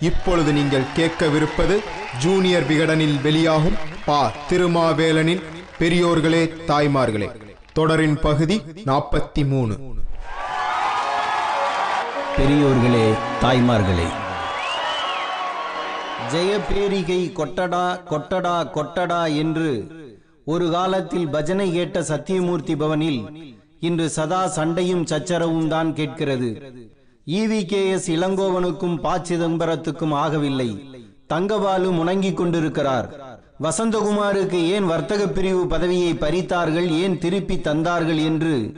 இப்பொழுது நீங்கள் கேட்கவிருப்பது ஜூனியர் விகடனில் வெளியாகும் பா. திருமாவேலனின் பெரியோர்களே தாய்மார்களே. தொடரின் பகுதி நாற்பத்தி மூணு பெரியோர்களே தாய்மார்களே. ஜெயபேரிகை கொட்டடா கொட்டடா கொட்டடா என்று ஒரு காலத்தில் பஜனை கேட்ட சத்தியமூர்த்தி பவனில் இன்று சதா சண்டையும் சச்சரவும் தான் கேட்கிறது. ஈவிகேஎஸ் கே எஸ் இளங்கோவனுக்கும் ப சிதம்பரத்துக்கும் ஆகவில்லை. தங்கபாலு முணங்கிக் கொண்டிருக்கிறார். வசந்தகுமாருக்கு ஏன் வர்த்தக பிரிவு பதவியை பறித்தார்கள் ஏன் திருப்பி தந்தார்கள் என்று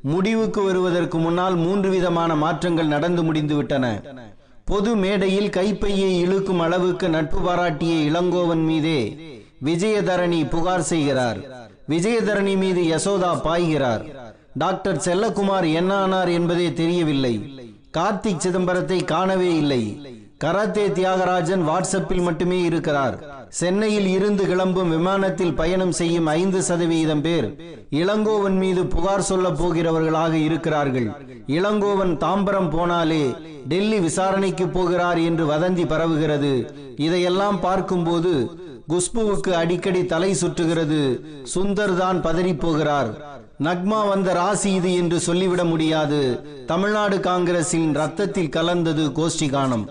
முடிவுக்கு வருவதற்கு முன்னால் மூன்று விதமான மாற்றங்கள் நடந்து முடிந்துவிட்டன பொது மேடையில் கைப்பையை இழுக்கும் அளவுக்கு நட்பு பாராட்டிய இளங்கோவன் மீதே விஜயதரணி புகார் செய்கிறார். விஜயதரணி மீது யசோதா பாய்கிறார். டாக்டர் செல்லகுமார் என்ன ஆனார் என்பதே தெரியவில்லை. கார்த்திக் சிதம்பரத்தை காணவே இல்லை. கராத்தே தியாகராஜன் வாட்ஸ்அப்பில் மட்டுமே இருக்கிறார். சென்னையில் இருந்து கிளம்பும் விமானத்தில் பயணம் செய்யும் ஐந்து சதவீதம் பேர் இளங்கோவன் மீது புகார் சொல்ல போகிறவர்களாக இருக்கிறார்கள். இளங்கோவன் தாம்பரம் போனாலே டெல்லி விசாரணைக்கு போகிறார் என்று வதந்தி பரவுகிறது. இதையெல்லாம் பார்க்கும்போது குஷ்புவுக்கு அடிக்கடி தலை சுற்றுகிறது. சுந்தர் தான் பதறி போகிறார். நக்மா வந்த ராசி இது என்று சொல்லிவிட முடியாது. தமிழ்நாடு காங்கிரசின் ரத்தத்தில் கலந்தது கோஷ்டி கானம்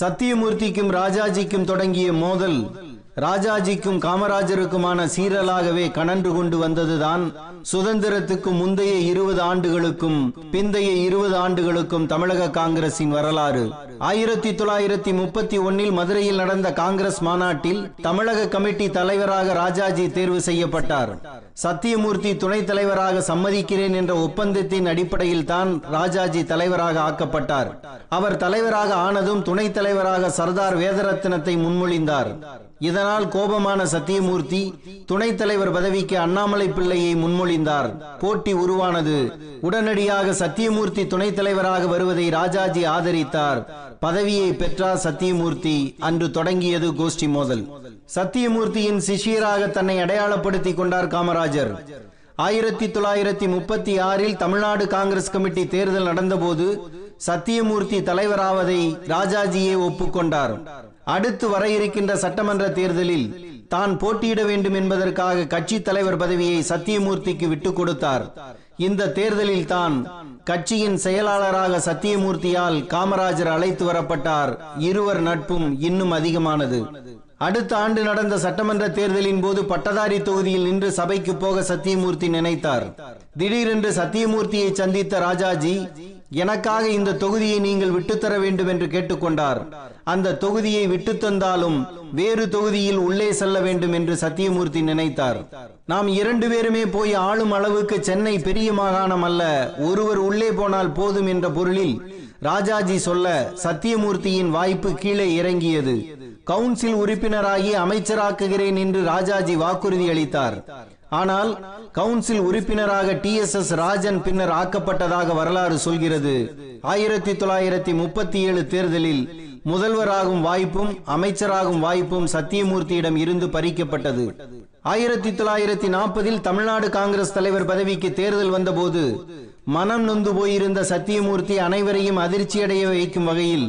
சத்தியமூர்த்திக்கும் ராஜாஜிக்கும் தொடங்கிய மோதல் ராஜாஜிக்கும் காமராஜருக்குமான சீரலாகவே கனன்று கொண்டு வந்ததுதான். சுதந்திரத்துக்கு முந்தைய இருபது ஆண்டுகளுக்கும் பிந்தைய இருபது ஆண்டுகளுக்கும் தமிழக காங்கிரசின் வரலாறு. ஆயிரத்தி தொள்ளாயிரத்தி முப்பத்தி ஒன்னில் மதுரையில் நடந்த காங்கிரஸ் மாநாட்டில் தமிழக கமிட்டி தலைவராக ராஜாஜி தேர்வு செய்யப்பட்டார். சத்தியமூர்த்தி துணைத் தலைவராக சம்மதிக்கிறேன் என்ற ஒப்பந்தத்தின் அடிப்படையில் தான் ராஜாஜி தலைவராக ஆக்கப்பட்டார். அவர் தலைவராக ஆனதும் துணைத் தலைவராக சர்தார் வேதரத்னத்தை முன்மொழிந்தார். இதனால் கோபமான சத்தியமூர்த்தி துணைத் தலைவர் பதவிக்கு அண்ணாமலை பிள்ளையை முன்மொழிந்தார். போட்டி உருவானது. உடனடியாக சத்தியமூர்த்தி துணைத் தலைவராக வருவதை ராஜாஜி ஆதரித்தார். பதவியை பெற்றார் சத்தியமூர்த்தி. அன்று தொடங்கியது கோஷ்டி மோதல். சத்தியமூர்த்தியின் சிஷியராக தன்னை அடையாளப்படுத்திக் கொண்டார் காமராஜர். ஆயிரத்தி தொள்ளாயிரத்தி முப்பத்தி ஆறில் தமிழ்நாடு காங்கிரஸ் கமிட்டி தேர்தல் நடந்தபோது சத்தியமூர்த்தி தலைவராவதை ராஜாஜியே ஒப்புக்கொண்டார் அடுத்து வர இருக்கின்ற சட்டமன்ற தேர்தலில் தான் போட்டியிட வேண்டும் என்பதற்காக கட்சி தலைவர் பதவியை சத்தியமூர்த்திக்கு விட்டுக் கொடுத்தார். இந்த தேர்தலில் தான் கட்சியின் செயலாளராக சத்தியமூர்த்தியால் காமராஜர் அழைத்து வரப்பட்டார். இருவர் நட்பும் இன்னும் அதிகமானது. அடுத்த ஆண்டு நடந்த சட்டமன்ற தேர்தலின் போது பட்டதாரி தொகுதியில் நின்று சபைக்கு போக சத்தியமூர்த்தி நினைத்தார். திடீரென்று சத்தியமூர்த்தியை சந்தித்த ராஜாஜி எனக்காக இந்த தொகுதியை நீங்கள் விட்டுத்தர வேண்டும் என்று கேட்டுக்கொண்டார். அந்த தொகுதியை விட்டு தந்தாலும் வேறு தொகுதியில் உள்ளே செல்ல வேண்டும் என்று சத்தியமூர்த்தி நினைத்தார். நாம் இரண்டு பேருமே போய் ஆளும் அளவுக்கு சென்னை பெரிய மாகாணம் அல்ல ஒருவர் உள்ளே போனால் போதும் என்ற பொருளில் ராஜாஜி சொல்ல சத்தியமூர்த்தியின் வாய்ப்பு கீழே இறங்கியது. கவுன்சில் உறுப்பினராகி அமைச்சராக்குகிறேன் என்று ராஜாஜி வாக்குறுதி அளித்தார். ஆனால் கவுன்சில் உறுப்பினராக டி எஸ் எஸ் ராஜன் பின்னர் ஆக்கப்பட்டதாக வரலாறு சொல்கிறது. ஆயிரத்தி தொள்ளாயிரத்தி முப்பத்தி ஏழு தேர்தலில் முதல்வராகும் வாய்ப்பும் அமைச்சராகும் வாய்ப்பும் சத்தியமூர்த்தியிடம் இருந்து பறிக்கப்பட்டது. ஆயிரத்தி தொள்ளாயிரத்தி நாற்பதில் தமிழ்நாடு காங்கிரஸ் தலைவர் பதவிக்கு தேர்தல் வந்தபோது மனம் நொந்து போயிருந்த சத்தியமூர்த்தி அனைவரையும் அதிர்ச்சியடைய வைக்கும் வகையில்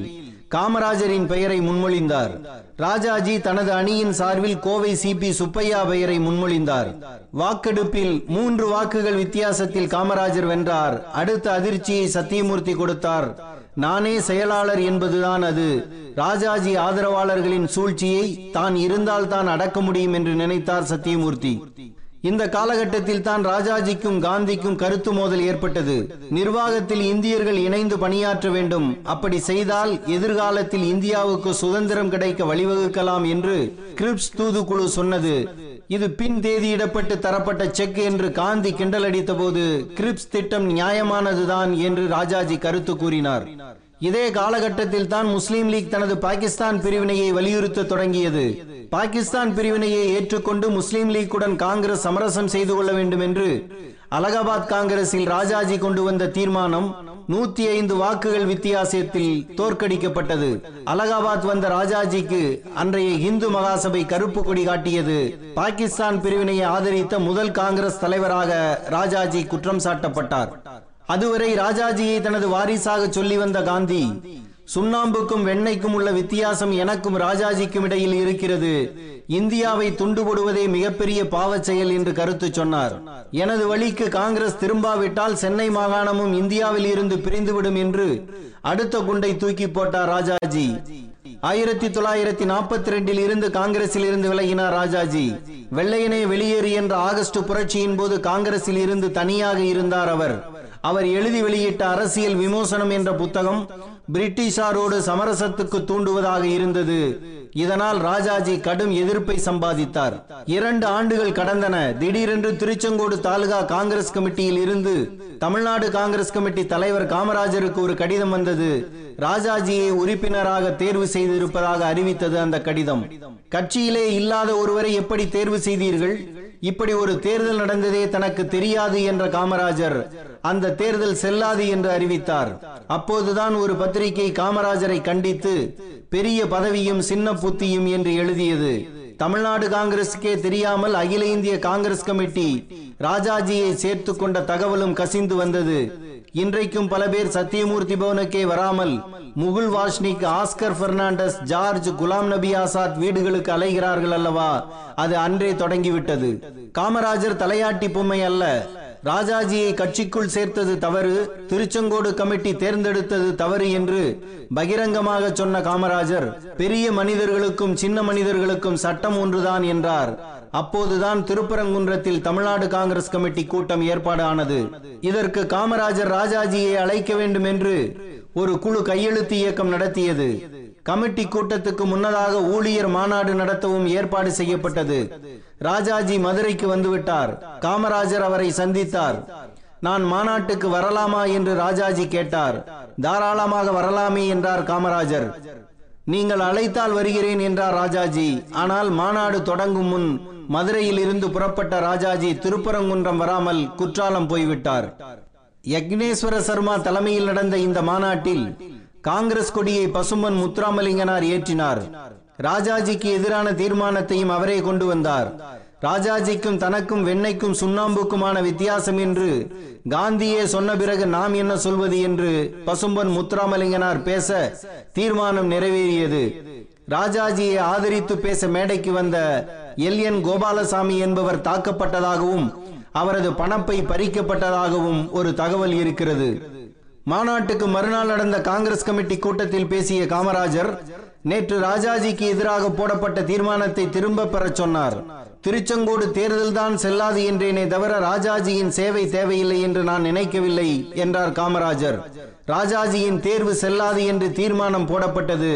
காமராஜரின் பெயரை முன்மொழிந்தார். ராஜாஜி தனது அணியின் சார்பில் கோவை சிபி சுப்பையா பெயரை முன்மொழிந்தார். வாக்கெடுப்பில் மூன்று வாக்குகள் வித்தியாசத்தில் காமராஜர் வென்றார். அடுத்த அதிர்ச்சியை சத்தியமூர்த்தி கொடுத்தார். நானே செயலாளர் என்பதுதான் அது. ராஜாஜி ஆதரவாளர்களின் சூழ்ச்சியை தான் இருந்தால் தான் அடக்க முடியும் என்று நினைத்தார் சத்தியமூர்த்தி. இந்த காலகட்டத்தில் தான் ராஜாஜிக்கும் காந்திக்கும் கருத்து மோதல் ஏற்பட்டது. நிர்வாகத்தில் இந்தியர்கள் இணைந்து பணியாற்ற வேண்டும். அப்படி செய்தால் எதிர்காலத்தில் இந்தியாவுக்கு சுதந்திரம் கிடைக்க வழிவகுக்கலாம் என்று கிரிப்ஸ் தூதுக்குழு சொன்னது. இது பின் தேதியிடப்பட்டு தரப்பட்ட செக் என்று காந்தி கிண்டலடித்த போது கிரிப்ஸ் திட்டம் நியாயமானதுதான் என்று ராஜாஜி கருத்து கூறினார். இதே காலகட்டத்தில் தான் முஸ்லீம் லீக் தனது பாகிஸ்தான் பிரிவினையை வலியுறுத்த தொடங்கியது. பாகிஸ்தான் பிரிவினையை ஏற்றுக்கொண்டு முஸ்லீம் லீக்குடன் காங்கிரஸ் சமரசம் செய்து கொள்ள வேண்டும் என்று அலகாபாத் காங்கிரஸில் ராஜாஜி கொண்டு வந்த தீர்மானம் நூத்தி ஐந்து வாக்குகள் வித்தியாசத்தில் தோற்கடிக்கப்பட்டது. அலகாபாத் வந்த ராஜாஜிக்கு அன்றைய இந்து மகாசபை கருப்பு கொடி காட்டியது. பாகிஸ்தான் பிரிவினையை ஆதரித்த முதல் காங்கிரஸ் தலைவராக ராஜாஜி குற்றம் சாட்டப்பட்டார். அதுவரை ராஜாஜியை தனது வாரிசாக சொல்லி வந்த காந்தி சுண்ணாம்புக்கும் வெண்ணைக்கும் உள்ள வித்தியாசம் எனக்கும் ராஜாஜிக்கும் இடையில் இருக்கிறது. இந்தியாவை துண்டு போடுவதே மிகப்பெரிய பாவச் செயல் என்று கருத்து சொன்னார். எனது வழிக்கு காங்கிரஸ் திரும்பாவிட்டால் சென்னை மாகாணமும் இந்தியாவில் இருந்து பிரிந்துவிடும் என்று அடுத்த குண்டை தூக்கி போட்டார் ராஜாஜி. ஆயிரத்தி தொள்ளாயிரத்தி நாற்பத்தி ரெண்டில் இருந்து காங்கிரஸில் இருந்து விலகினார் ராஜாஜி. வெள்ளையனே வெளியேறு என்ற ஆகஸ்ட் புரட்சியின் போது காங்கிரஸில் இருந்து தனியாக இருந்தார் அவர். அவர் எழுதி வெளியிட்ட அரசியல் விமோசனம் என்ற புத்தகம் பிரிட்டிஷாரோடு சமரசத்துக்கு தூண்டுவதாக இருந்தது. இதனால் ராஜாஜி கடும் எதிர்ப்பை சம்பாதித்தார். இரண்டு ஆண்டுகள் கடந்தன. திடீரென்று திருச்செங்கோடு தாலுகா காங்கிரஸ் கமிட்டியில் இருந்து தமிழ்நாடு காங்கிரஸ் கமிட்டி தலைவர் காமராஜருக்கு ஒரு கடிதம் வந்தது. ராஜாஜியை உறுப்பினராக தேர்வு செய்திருப்பதாக அறிவித்தது அந்த கடிதம். கட்சியிலே இல்லாத ஒருவரை எப்படி தேர்வு செய்தீர்கள்? இப்படி ஒரு தேர்தல் நடந்ததே தனக்கு தெரியாது என்ற காமராஜர் அந்த தேர்தல் செல்லாது என்று அறிவித்தார். அப்போதுதான் ஒரு பத்திரிகை காமராஜரை கண்டித்து பெரிய பதவியும் சின்ன புத்தியும் என்று எழுதியது. தமிழ்நாடு காங்கிரசுக்கே தெரியாமல் அகில இந்திய காங்கிரஸ் கமிட்டி ராஜாஜியை சேர்த்து கொண்ட தகவலும் கசிந்து வந்தது. இன்றைக்கும் பல பேர் சத்தியமூர்த்தி பவனுக்கே வராமல் முகுல் வாஷ்னிக் ஆஸ்கர் பெர்னாண்டஸ் ஜார்ஜ் குலாம் நபி ஆசாத் வீடுகளுக்கு அலைகிறார்கள் அல்லவா? அது அன்றே தொடங்கிவிட்டது. காமராஜர் தலையாட்டி பொம்மை அல்ல. ராஜாஜியை கட்சிக்குள் சேர்த்தது தவறு திருச்செங்கோடு கமிட்டி தேர்ந்தெடுத்தது தவறு என்று பகிரங்கமாக சொன்ன காமராஜர் பெரிய மனிதர்களுக்கும் சின்ன மனிதர்களுக்கும் சட்டம் ஒன்றுதான் என்றார். அப்போதுதான் திருப்பரங்குன்றத்தில் தமிழ்நாடு காங்கிரஸ் கமிட்டி கூட்டம் ஏற்பாடு ஆனது இதற்கு காமராஜர் ராஜாஜியை அழைக்க வேண்டும் என்று ஒரு குழு கையெழுத்து இயக்கம் நடத்தியது. கமிட்டி கூட்டத்துக்கு முன்னதாக ஊழியர் மாநாடு நடத்தவும் ஏற்பாடு செய்யப்பட்டது. ராஜாஜி மதுரைக்கு வந்துவிட்டார். காமராஜர் அவரை சந்தித்தார். நான் மாநாட்டுக்கு வரலாமா என்று ராஜாஜி கேட்டார். தாராளமாக வரலாமே என்றார் காமராஜர். நீங்கள் அழைத்தால் வருகிறேன் என்றார் ராஜாஜி. ஆனால் மாநாடு தொடங்கும் முன் மதுரையில் இருந்து புறப்பட்ட ராஜாஜி திருப்பரங்குன்றம் வராமல் குற்றாலம் போய்விட்டார். யக்னேஸ்வர சர்மா தலைமையில் நடந்த இந்த மாநாட்டில் காங்கிரஸ் கொடியை பசும்பன் முத்துராமலிங்கனார் ஏற்றினார். ராஜாஜிக்கு எதிரான தீர்மானத்தையும் அவரே கொண்டு வந்தார். ராஜாஜிக்கும் தனக்கும் வெண்ணைக்கும் சுண்ணாம்புக்குமான வித்தியாசம் என்று காந்தியே சொன்ன பிறகு நாம் என்ன சொல்வது என்று பசும்பன் முத்துராமலிங்கனார் பேச தீர்மானம் நிறைவேறியது. ராஜாஜியை ஆதரித்து பேச மேடைக்கு வந்த எல். என். கோபாலசாமி என்பவர் தாக்கப்பட்டதாகவும் அவரது பணப்பை பறிக்கப்பட்டதாகவும் ஒரு தகவல் இருக்கிறது. மாநாட்டுக்கு மறுநாள் நடந்த காங்கிரஸ் கமிட்டி கூட்டத்தில் பேசிய காமராஜர் நேற்று ராஜாஜிக்கு எதிராக போடப்பட்ட தீர்மானத்தை திரும்ப பெறச் சொன்னார். திருச்செங்கோடு தேர்தல்தான் செல்லாது என்றேனே தவிர ராஜாஜியின் சேவை தேவையில்லை என்று நான் நினைக்கவில்லை என்றார் காமராஜர். ராஜாஜியின் தேர்வு செல்லாது என்று தீர்மானம் போடப்பட்டது.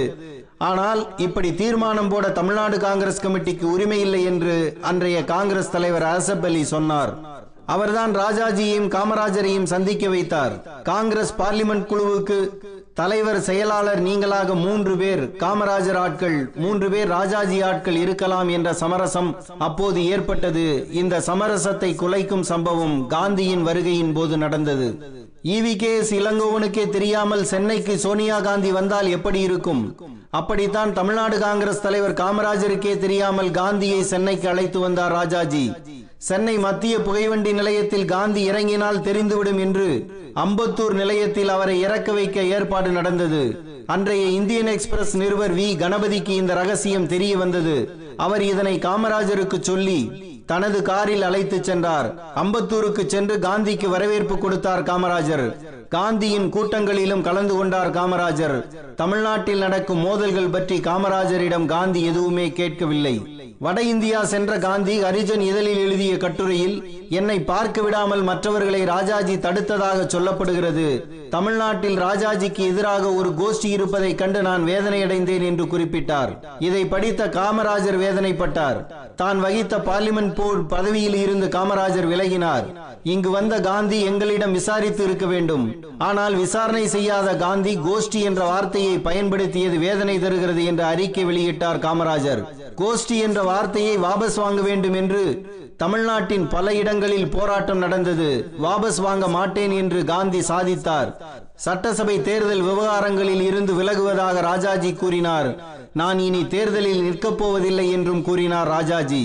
ஆனால் இப்படி தீர்மானம் போட தமிழ்நாடு காங்கிரஸ் கமிட்டிக்கு உரிமை இல்லை என்று அன்றைய காங்கிரஸ் தலைவர் அசப் அலி சொன்னார். அவர்தான் ராஜாஜியையும் காமராஜரையும் சந்திக்க வைத்தார். காங்கிரஸ் பார்லிமெண்ட் குழுவுக்கு தலைவர் செயலாளர் நீங்களாக மூன்று பேர் காமராஜர் ஆட்கள் மூன்று பேர் ராஜாஜி ஆட்கள் இருக்கலாம் என்ற சமரசம் அப்போது ஏற்பட்டது. இந்த சமரசத்தை குலைக்கும் சம்பவம் காந்தியின் வருகையின் போது நடந்தது. ஈவி கே எஸ் இளங்கோவனுக்கே தெரியாமல் சென்னைக்கு சோனியா காந்தி வந்தால் எப்படி இருக்கும்? அப்படித்தான் தமிழ்நாடு காங்கிரஸ் தலைவர் காமராஜருக்கே தெரியாமல் காந்தியை சென்னைக்கு அழைத்து வந்தார் ராஜாஜி. சென்னை மத்திய புகைவண்டி நிலையத்தில் காந்தி இறங்கினால் தெரிந்துவிடும் என்று அம்பத்தூர் நிலையத்தில் அவரை இறக்க வைக்க ஏற்பாடு நடந்தது. அன்றைய இந்தியன் எக்ஸ்பிரஸ் நிறுவர் வி. கணபதிக்கு இந்த ரகசியம் தெரிய வந்தது. அவர் இதனை காமராஜருக்கு சொல்லி தனது காரில் அழைத்து சென்றார். அம்பத்தூருக்கு சென்று காந்திக்கு வரவேற்பு கொடுத்தார் காமராஜர். காந்தியின் கூட்டங்களிலும் கலந்து கொண்டார் காமராஜர். தமிழ்நாட்டில் நடக்கும் மோதல்கள் பற்றி காமராஜரிடம் காந்தி எதுவுமே கேட்கவில்லை. வட இந்தியா சென்ற காந்தி ஹரிஜன் இதழில் எழுதிய கட்டுரையில் என்னை பார்க்க விடாமல் மற்றவர்களை ராஜாஜி தடுத்ததாக சொல்லப்படுகிறது. தமிழ்நாட்டில் ராஜாஜிக்கு எதிராக ஒரு கோஷ்டி இருப்பதை கண்டு நான் வேதனையடைந்தேன் என்று குறிப்பிட்டார். இதை படித்த காமராஜர் வேதனைப்பட்டார். தான் வகித்த பார்லிமெண்ட் போர்டு பதவியில் இருந்து காமராஜர் விலகினார். இங்கு வந்த காந்தி எங்களிடம் விசாரித்து இருக்க வேண்டும். ஆனால் விசாரணை செய்யாத காந்தி கோஷ்டி என்ற வார்த்தையை பயன்படுத்தியது வேதனை தருகிறது என்று அறிக்கை வெளியிட்டார் காமராஜர். கோஷ்டி என்ற வார்த்தையை வாபஸ் வாங்க வேண்டும் என்று தமிழ்நாட்டின் பல இடங்களில் போராட்டம் நடந்தது. வாபஸ் வாங்க மாட்டேன் என்று காந்தி சாதித்தார். சட்டசபை தேர்தல் விவகாரங்களில் இருந்து விலகுவதாக ராஜாஜி கூறினார். நான் இனி தேர்தலில் நிற்கப் போவதில்லை என்றும் கூறினார் ராஜாஜி.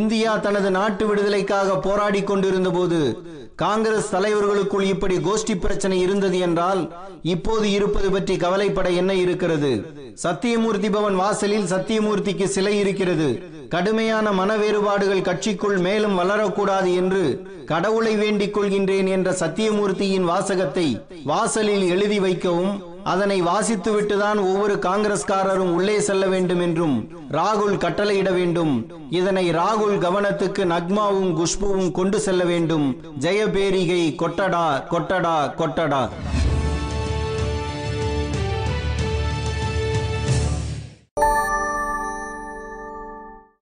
இந்தியா தனது நாட்டு விடுதலைக்காக போராடி கொண்டிருந்த போது காங்கிரஸ் தலைவர்களுக்குள் இப்படி கோஷ்டி பிரச்சனை இருந்தது என்றால் இப்போது இருப்பது பற்றி கவலைப்பட என்ன இருக்கிறது? சத்தியமூர்த்தி பவன் வாசலில் சத்தியமூர்த்திக்கு சிலை இருக்கிறது. கடுமையான மன வேறுபாடுகள் கட்சிக்குள் மேலும் வளரக்கூடாது என்று கடவுளை வேண்டிக் கொள்கின்றேன் என்ற சத்தியமூர்த்தியின் வாசகத்தை வாசலில் எழுதி வைக்கவும் அதனை வாசித்துவிட்டுதான் ஒவ்வொரு காங்கிரஸ்காரரும் உள்ளே செல்ல வேண்டும் என்றும் ராகுல் கட்டளையிட வேண்டும். இதனை ராகுல் கவனத்துக்கு நக்மாவும் குஷ்புவும் கொண்டு செல்ல வேண்டும். ஜெயபேரிகை கொட்டடா கொட்டடா கொட்டடா.